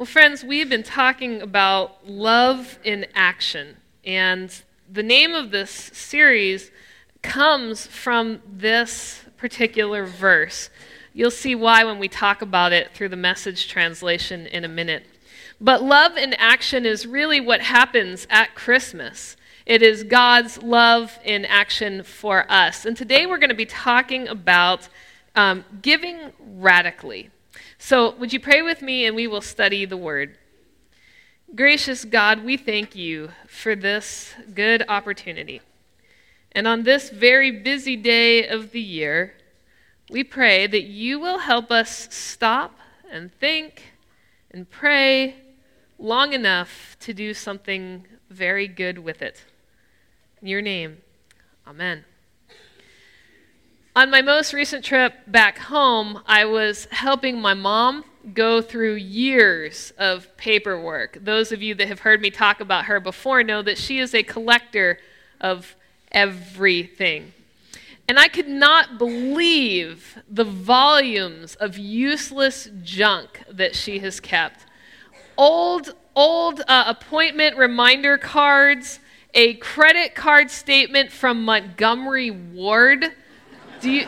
Well, friends, we've been talking about love in action. And the name of this series comes from this particular verse. You'll see why when we talk about it through the message translation in a minute. But love in action is really what happens at Christmas. It is God's love in action for us. And today we're going to be talking about um, giving radically. So, would you pray with me and we will study the word? Gracious God, we thank you for this good opportunity. And on this very busy day of the year, we pray that you will help us stop and think and pray long enough to do something very good with it. In your name, amen. On my most recent trip back home, I was helping my mom go through years of paperwork. Those of you that have heard me talk about her before know that she is a collector of everything. And I could not believe the volumes of useless junk that she has kept. Old, old uh, appointment reminder cards, a credit card statement from Montgomery Ward. Do you,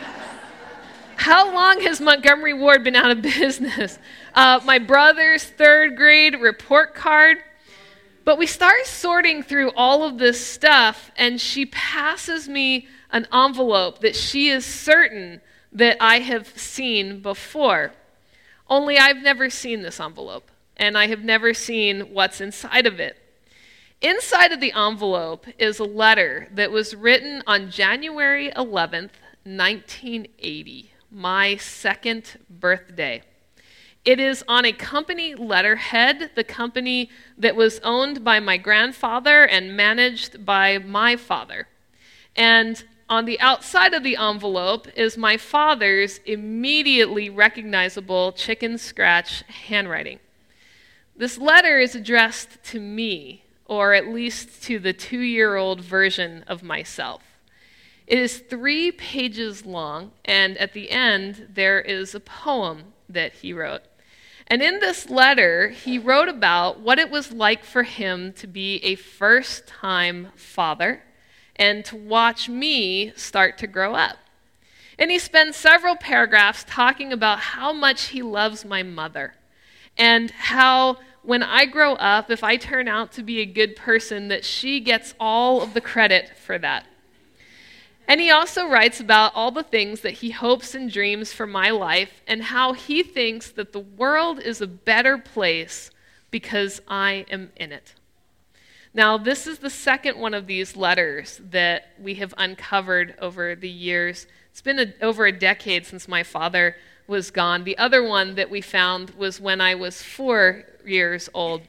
how long has Montgomery Ward been out of business? Uh, my brother's third grade report card. But we start sorting through all of this stuff, and she passes me an envelope that she is certain that I have seen before. Only I've never seen this envelope, and I have never seen what's inside of it. Inside of the envelope is a letter that was written on January 11th, 1980, my second birthday. It is on a company letterhead, the company that was owned by my grandfather and managed by my father. And on the outside of the envelope is my father's immediately recognizable chicken scratch handwriting. This letter is addressed to me, or at least to the two year old version of myself. It is three pages long, and at the end, there is a poem that he wrote. And in this letter, he wrote about what it was like for him to be a first time father and to watch me start to grow up. And he spends several paragraphs talking about how much he loves my mother and how when I grow up, if I turn out to be a good person, that she gets all of the credit for that. And he also writes about all the things that he hopes and dreams for my life and how he thinks that the world is a better place because I am in it. Now, this is the second one of these letters that we have uncovered over the years. It's been a, over a decade since my father was gone. The other one that we found was when I was four years old.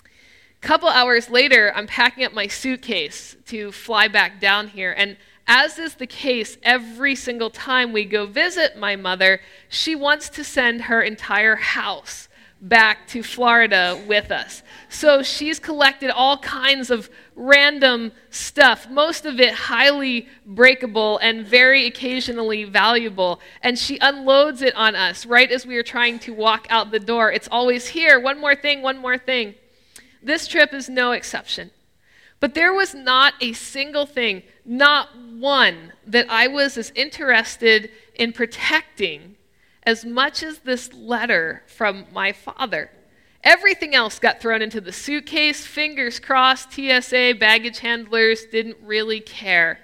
A couple hours later, I'm packing up my suitcase to fly back down here, and as is the case every single time we go visit my mother, she wants to send her entire house back to Florida with us. So she's collected all kinds of random stuff, most of it highly breakable and very occasionally valuable. And she unloads it on us right as we are trying to walk out the door. It's always here, one more thing, one more thing. This trip is no exception. But there was not a single thing, not one, that I was as interested in protecting as much as this letter from my father. Everything else got thrown into the suitcase, fingers crossed, TSA, baggage handlers didn't really care.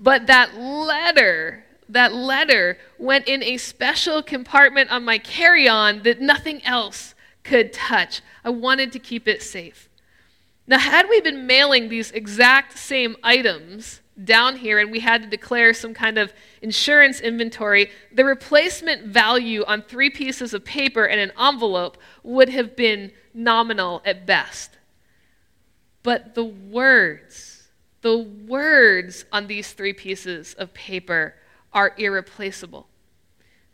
But that letter, that letter went in a special compartment on my carry on that nothing else could touch. I wanted to keep it safe. Now, had we been mailing these exact same items down here and we had to declare some kind of insurance inventory, the replacement value on three pieces of paper and an envelope would have been nominal at best. But the words, the words on these three pieces of paper are irreplaceable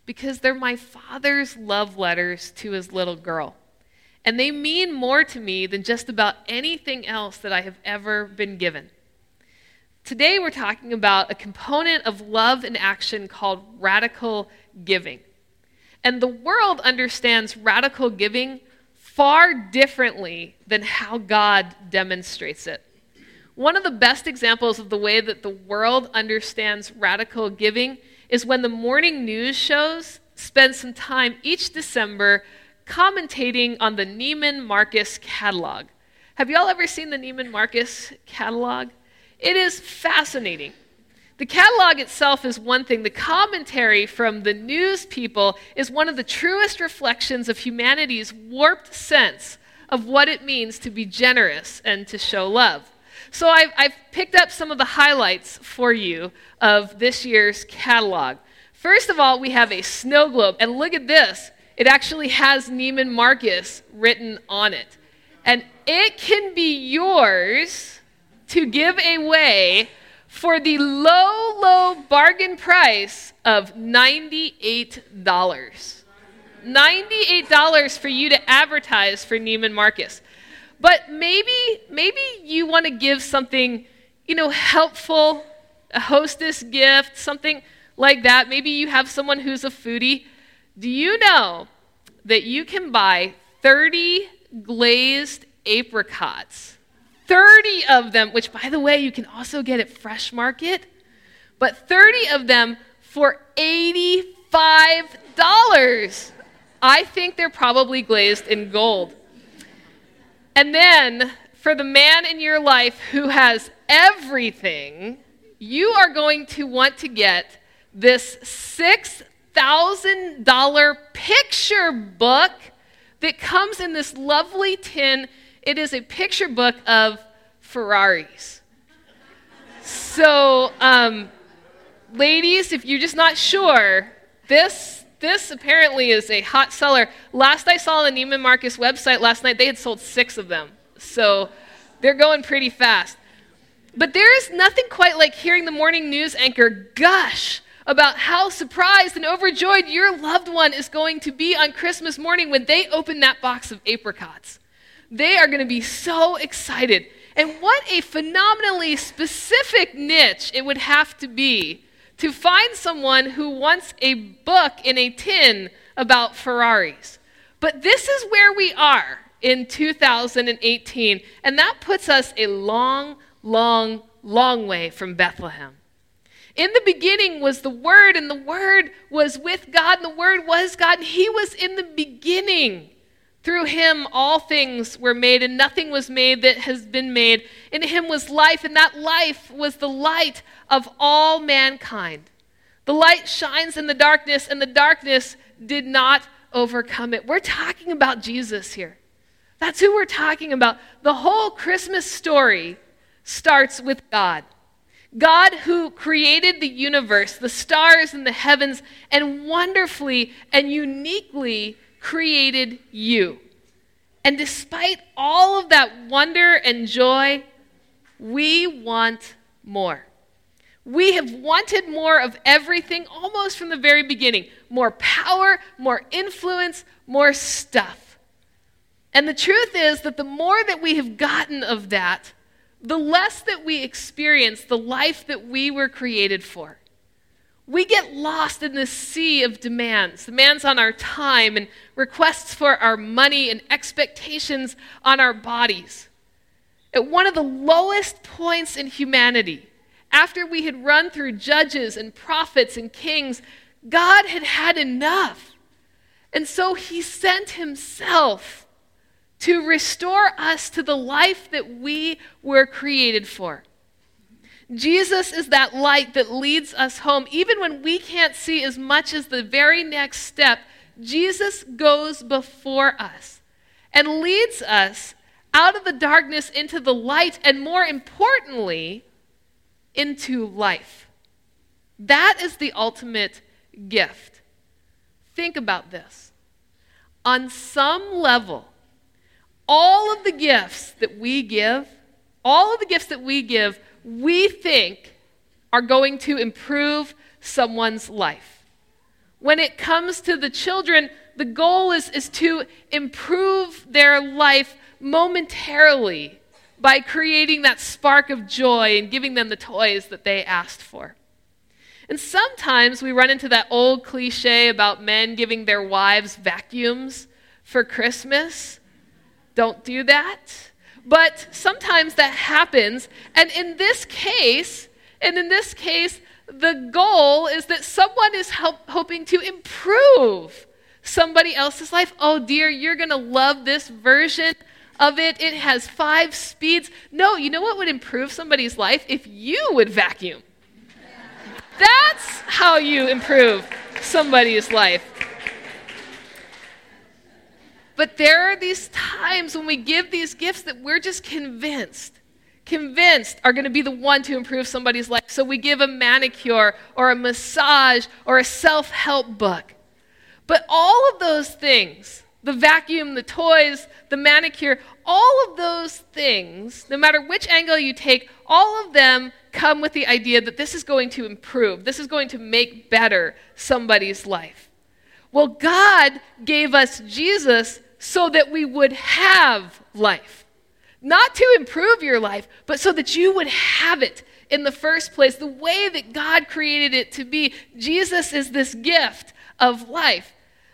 because they're my father's love letters to his little girl. And they mean more to me than just about anything else that I have ever been given. Today, we're talking about a component of love and action called radical giving. And the world understands radical giving far differently than how God demonstrates it. One of the best examples of the way that the world understands radical giving is when the morning news shows spend some time each December commentating on the Neiman Marcus catalog. Have you all ever seen the Neiman Marcus catalog? It is fascinating. The catalog itself is one thing. The commentary from the news people is one of the truest reflections of humanity's warped sense of what it means to be generous and to show love. So I've, I've picked up some of the highlights for you of this year's catalog. First of all, we have a snow globe. And look at this it actually has Neiman Marcus written on it. And it can be yours to give away for the low, low bargain price of $98. $98 for you to advertise for Neiman Marcus. But maybe, maybe you want to give something, you know, helpful, a hostess gift, something like that. Maybe you have someone who's a foodie. Do you know that you can buy 30 glazed apricots 30 of them, which, by the way, you can also get at Fresh Market, but 30 of them for $85. I think they're probably glazed in gold. And then, for the man in your life who has everything, you are going to want to get this $6,000 picture book that comes in this lovely tin it is a picture book of Ferraris. So, um, ladies, if you're just not sure, this this apparently is a hot seller. Last I saw on the Neiman Marcus website last night, they had sold six of them. So they're going pretty fast. But there is nothing quite like hearing the morning news anchor gush about how surprised and overjoyed your loved one is going to be on Christmas morning when they open that box of apricots. They are going to be so excited. And what a phenomenally specific niche it would have to be to find someone who wants a book in a tin about Ferraris. But this is where we are in 2018, and that puts us a long, long, long way from Bethlehem. In the beginning was the Word, and the Word was with God, and the Word was God, and He was in the beginning. Through him all things were made, and nothing was made that has been made. In him was life, and that life was the light of all mankind. The light shines in the darkness, and the darkness did not overcome it. We're talking about Jesus here. That's who we're talking about. The whole Christmas story starts with God. God, who created the universe, the stars and the heavens, and wonderfully and uniquely created you. And despite all of that wonder and joy, we want more. We have wanted more of everything almost from the very beginning more power, more influence, more stuff. And the truth is that the more that we have gotten of that, the less that we experience the life that we were created for we get lost in this sea of demands demands on our time and requests for our money and expectations on our bodies. At one of the lowest points in humanity, after we had run through judges and prophets and kings, God had had enough. And so he sent himself to restore us to the life that we were created for. Jesus is that light that leads us home. Even when we can't see as much as the very next step, Jesus goes before us and leads us out of the darkness into the light, and more importantly, into life. That is the ultimate gift. Think about this. On some level, all of the gifts that we give, all of the gifts that we give we think are going to improve someone's life. When it comes to the children, the goal is, is to improve their life momentarily by creating that spark of joy and giving them the toys that they asked for. And sometimes we run into that old cliche about men giving their wives vacuums for Christmas. don't do that. But sometimes that happens. And in this case, and in this case, the goal is that someone is help, hoping to improve somebody else's life. Oh, dear, you're going to love this version of it. It has five speeds. No, you know what would improve somebody's life? If you would vacuum. That's how you improve somebody's life. But there are these times when we give these gifts that we're just convinced, convinced are going to be the one to improve somebody's life. So we give a manicure or a massage or a self help book. But all of those things, the vacuum, the toys, the manicure, all of those things, no matter which angle you take, all of them come with the idea that this is going to improve, this is going to make better somebody's life. Well, God gave us Jesus so that we would have life. Not to improve your life, but so that you would have it in the first place, the way that God created it to be. Jesus is this gift of life.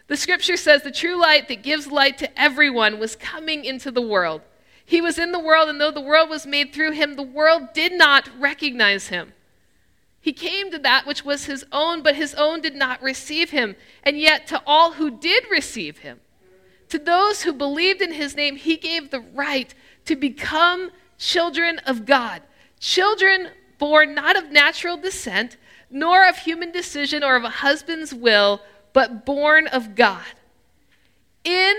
The scripture says the true light that gives light to everyone was coming into the world. He was in the world, and though the world was made through him, the world did not recognize him. He came to that which was his own, but his own did not receive him. And yet, to all who did receive him, to those who believed in his name, he gave the right to become children of God. Children born not of natural descent, nor of human decision or of a husband's will, but born of God. In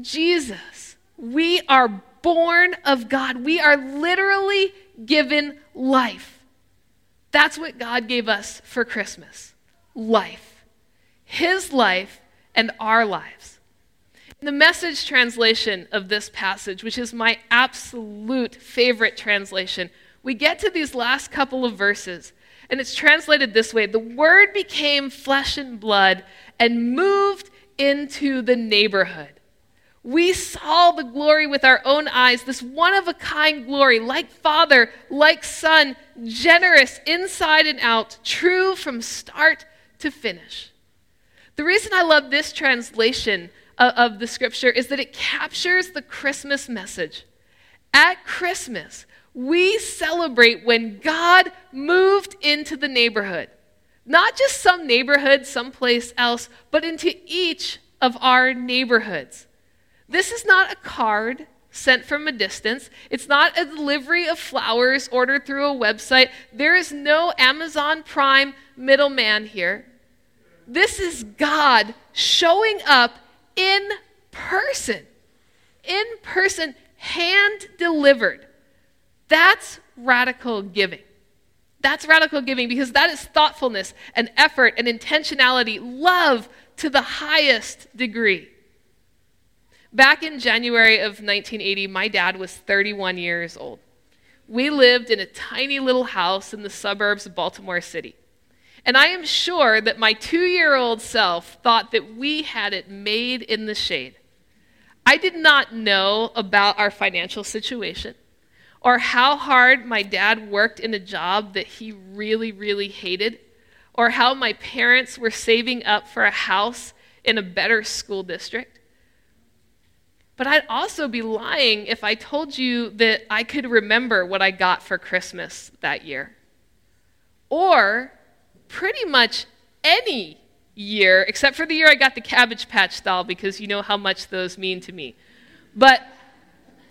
Jesus, we are born of God. We are literally given life. That's what God gave us for Christmas life. His life and our lives. The message translation of this passage, which is my absolute favorite translation, we get to these last couple of verses, and it's translated this way The Word became flesh and blood and moved into the neighborhood. We saw the glory with our own eyes, this one of a kind glory, like Father, like Son, generous inside and out, true from start to finish. The reason I love this translation of, the scripture is that it captures the Christmas message. At Christmas, we celebrate when God moved into the neighborhood. Not just some neighborhood someplace else, but into each of our neighborhoods. This is not a card sent from a distance. It's not a delivery of flowers ordered through a website. There is no Amazon Prime middleman here. This is God showing up in person. In person, hand delivered. That's radical giving. That's radical giving because that is thoughtfulness and effort and intentionality, love to the highest degree. Back in January of 1980, my dad was 31 years old. We lived in a tiny little house in the suburbs of Baltimore City. And I am sure that my two year old self thought that we had it made in the shade. I did not know about our financial situation or how hard my dad worked in a job that he really, really hated, or how my parents were saving up for a house in a better school district. But I'd also be lying if I told you that I could remember what I got for Christmas that year. Or pretty much any year, except for the year I got the Cabbage Patch doll, because you know how much those mean to me. But,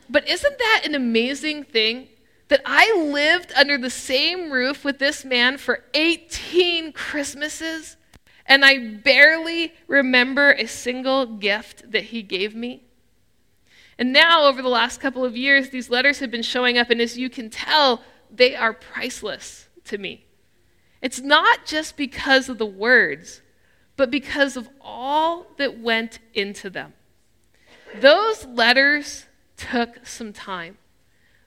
but isn't that an amazing thing? That I lived under the same roof with this man for 18 Christmases, and I barely remember a single gift that he gave me? And now, over the last couple of years, these letters have been showing up, and as you can tell, they are priceless to me. It's not just because of the words, but because of all that went into them. Those letters took some time.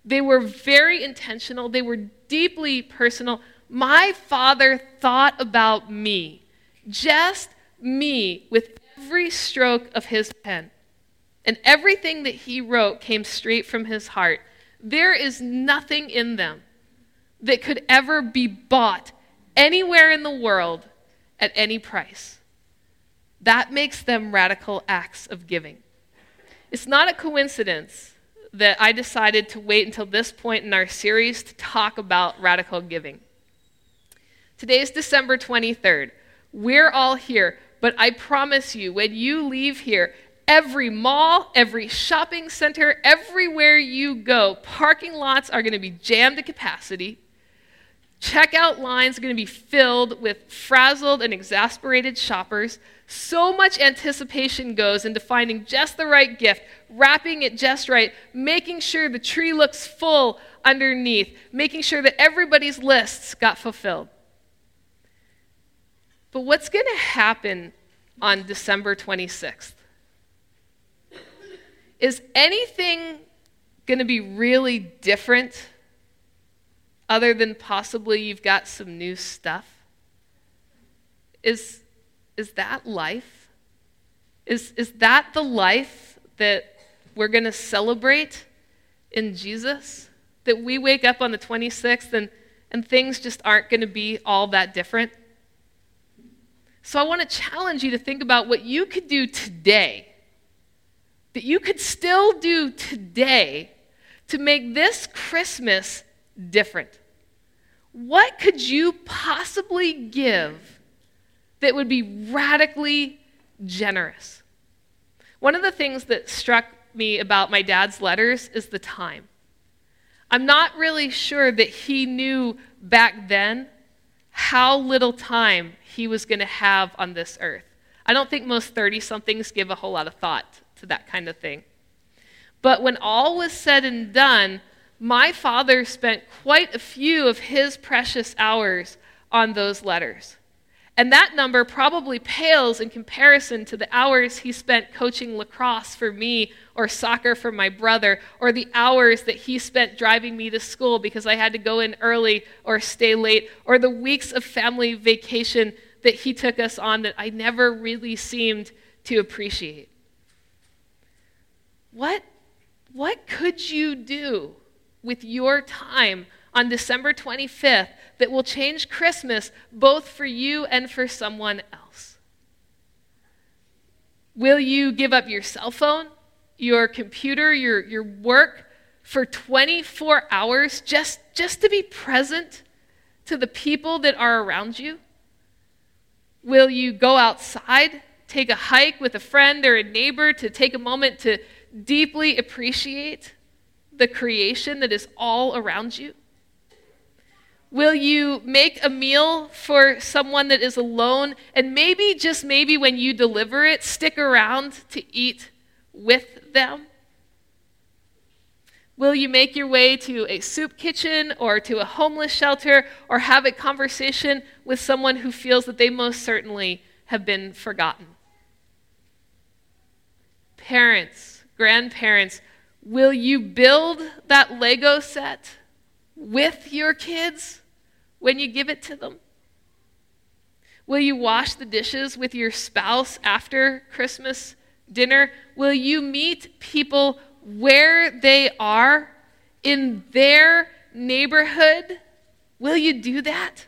They were very intentional, they were deeply personal. My father thought about me, just me, with every stroke of his pen. And everything that he wrote came straight from his heart. There is nothing in them that could ever be bought anywhere in the world at any price. That makes them radical acts of giving. it's not a coincidence that I decided to wait until this point in our series to talk about radical giving. Today is December 23rd. We're all here, but I promise you, when you leave here, every mall, every shopping center, everywhere you go, parking lots are going to be jammed to capacity. Checkout lines are going to be filled with frazzled and exasperated shoppers. So much anticipation goes into finding just the right gift, wrapping it just right, making sure the tree looks full underneath, making sure that everybody's lists got fulfilled. But what's going to happen on December 26th? Is anything going to be really different other than possibly you've got some new stuff? Is, is that life? Is, is that the life that we're going to celebrate in Jesus? That we wake up on the 26th and, and things just aren't going to be all that different? So I want to challenge you to think about what you could do today, that you could still do today to make this Christmas different. What could you possibly give that would be radically generous? One of the things that struck me about my dad's letters is the time. I'm not really sure that he knew back then how little time he was going to have on this earth. I don't think most 30 somethings give a whole lot of thought to that kind of thing. But when all was said and done, my father spent quite a few of his precious hours on those letters. And that number probably pales in comparison to the hours he spent coaching lacrosse for me or soccer for my brother or the hours that he spent driving me to school because I had to go in early or stay late or the weeks of family vacation that he took us on that I never really seemed to appreciate. What, what could you do with your time on December 25th that will change Christmas both for you and for someone else? Will you give up your cell phone, your computer, your, your work for 24 hours just, just to be present to the people that are around you? Will you go outside, take a hike with a friend or a neighbor to take a moment to deeply appreciate the creation that is all around you? Will you make a meal for someone that is alone and maybe, just maybe, when you deliver it, stick around to eat with them? Will you make your way to a soup kitchen or to a homeless shelter or have a conversation with someone who feels that they most certainly have been forgotten? Parents, grandparents, will you build that Lego set with your kids when you give it to them? Will you wash the dishes with your spouse after Christmas dinner? Will you meet people where they are in their neighborhood? Will you do that?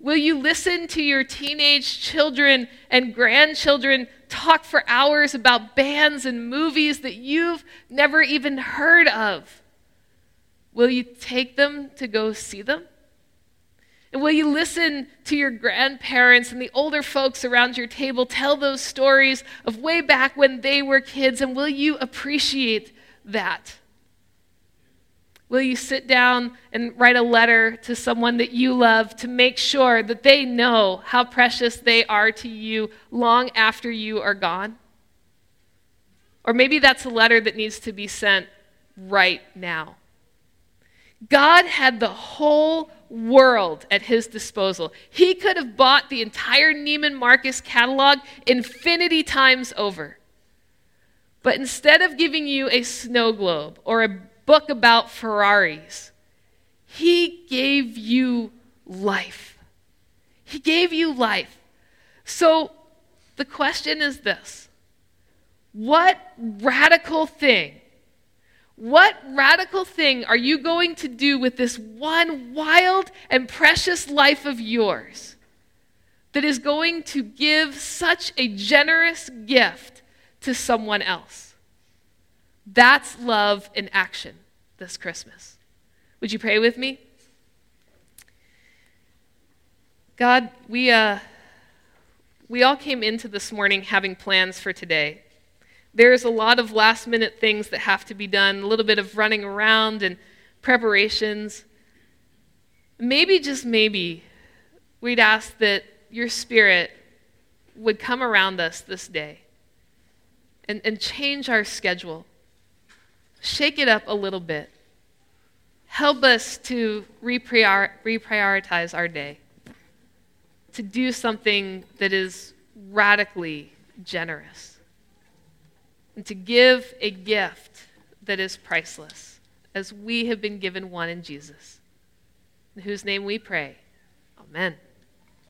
Will you listen to your teenage children and grandchildren talk for hours about bands and movies that you've never even heard of? Will you take them to go see them? And will you listen to your grandparents and the older folks around your table tell those stories of way back when they were kids? And will you appreciate that? Will you sit down and write a letter to someone that you love to make sure that they know how precious they are to you long after you are gone? Or maybe that's a letter that needs to be sent right now. God had the whole world at his disposal. He could have bought the entire Neiman Marcus catalog infinity times over. But instead of giving you a snow globe or a book about Ferraris, he gave you life. He gave you life. So the question is this What radical thing what radical thing are you going to do with this one wild and precious life of yours that is going to give such a generous gift to someone else? That's love in action this Christmas. Would you pray with me? God, we, uh, we all came into this morning having plans for today. There's a lot of last minute things that have to be done, a little bit of running around and preparations. Maybe, just maybe, we'd ask that your spirit would come around us this day and, and change our schedule. Shake it up a little bit. Help us to reprior- reprioritize our day, to do something that is radically generous, and to give a gift that is priceless, as we have been given one in Jesus, in whose name we pray. Amen.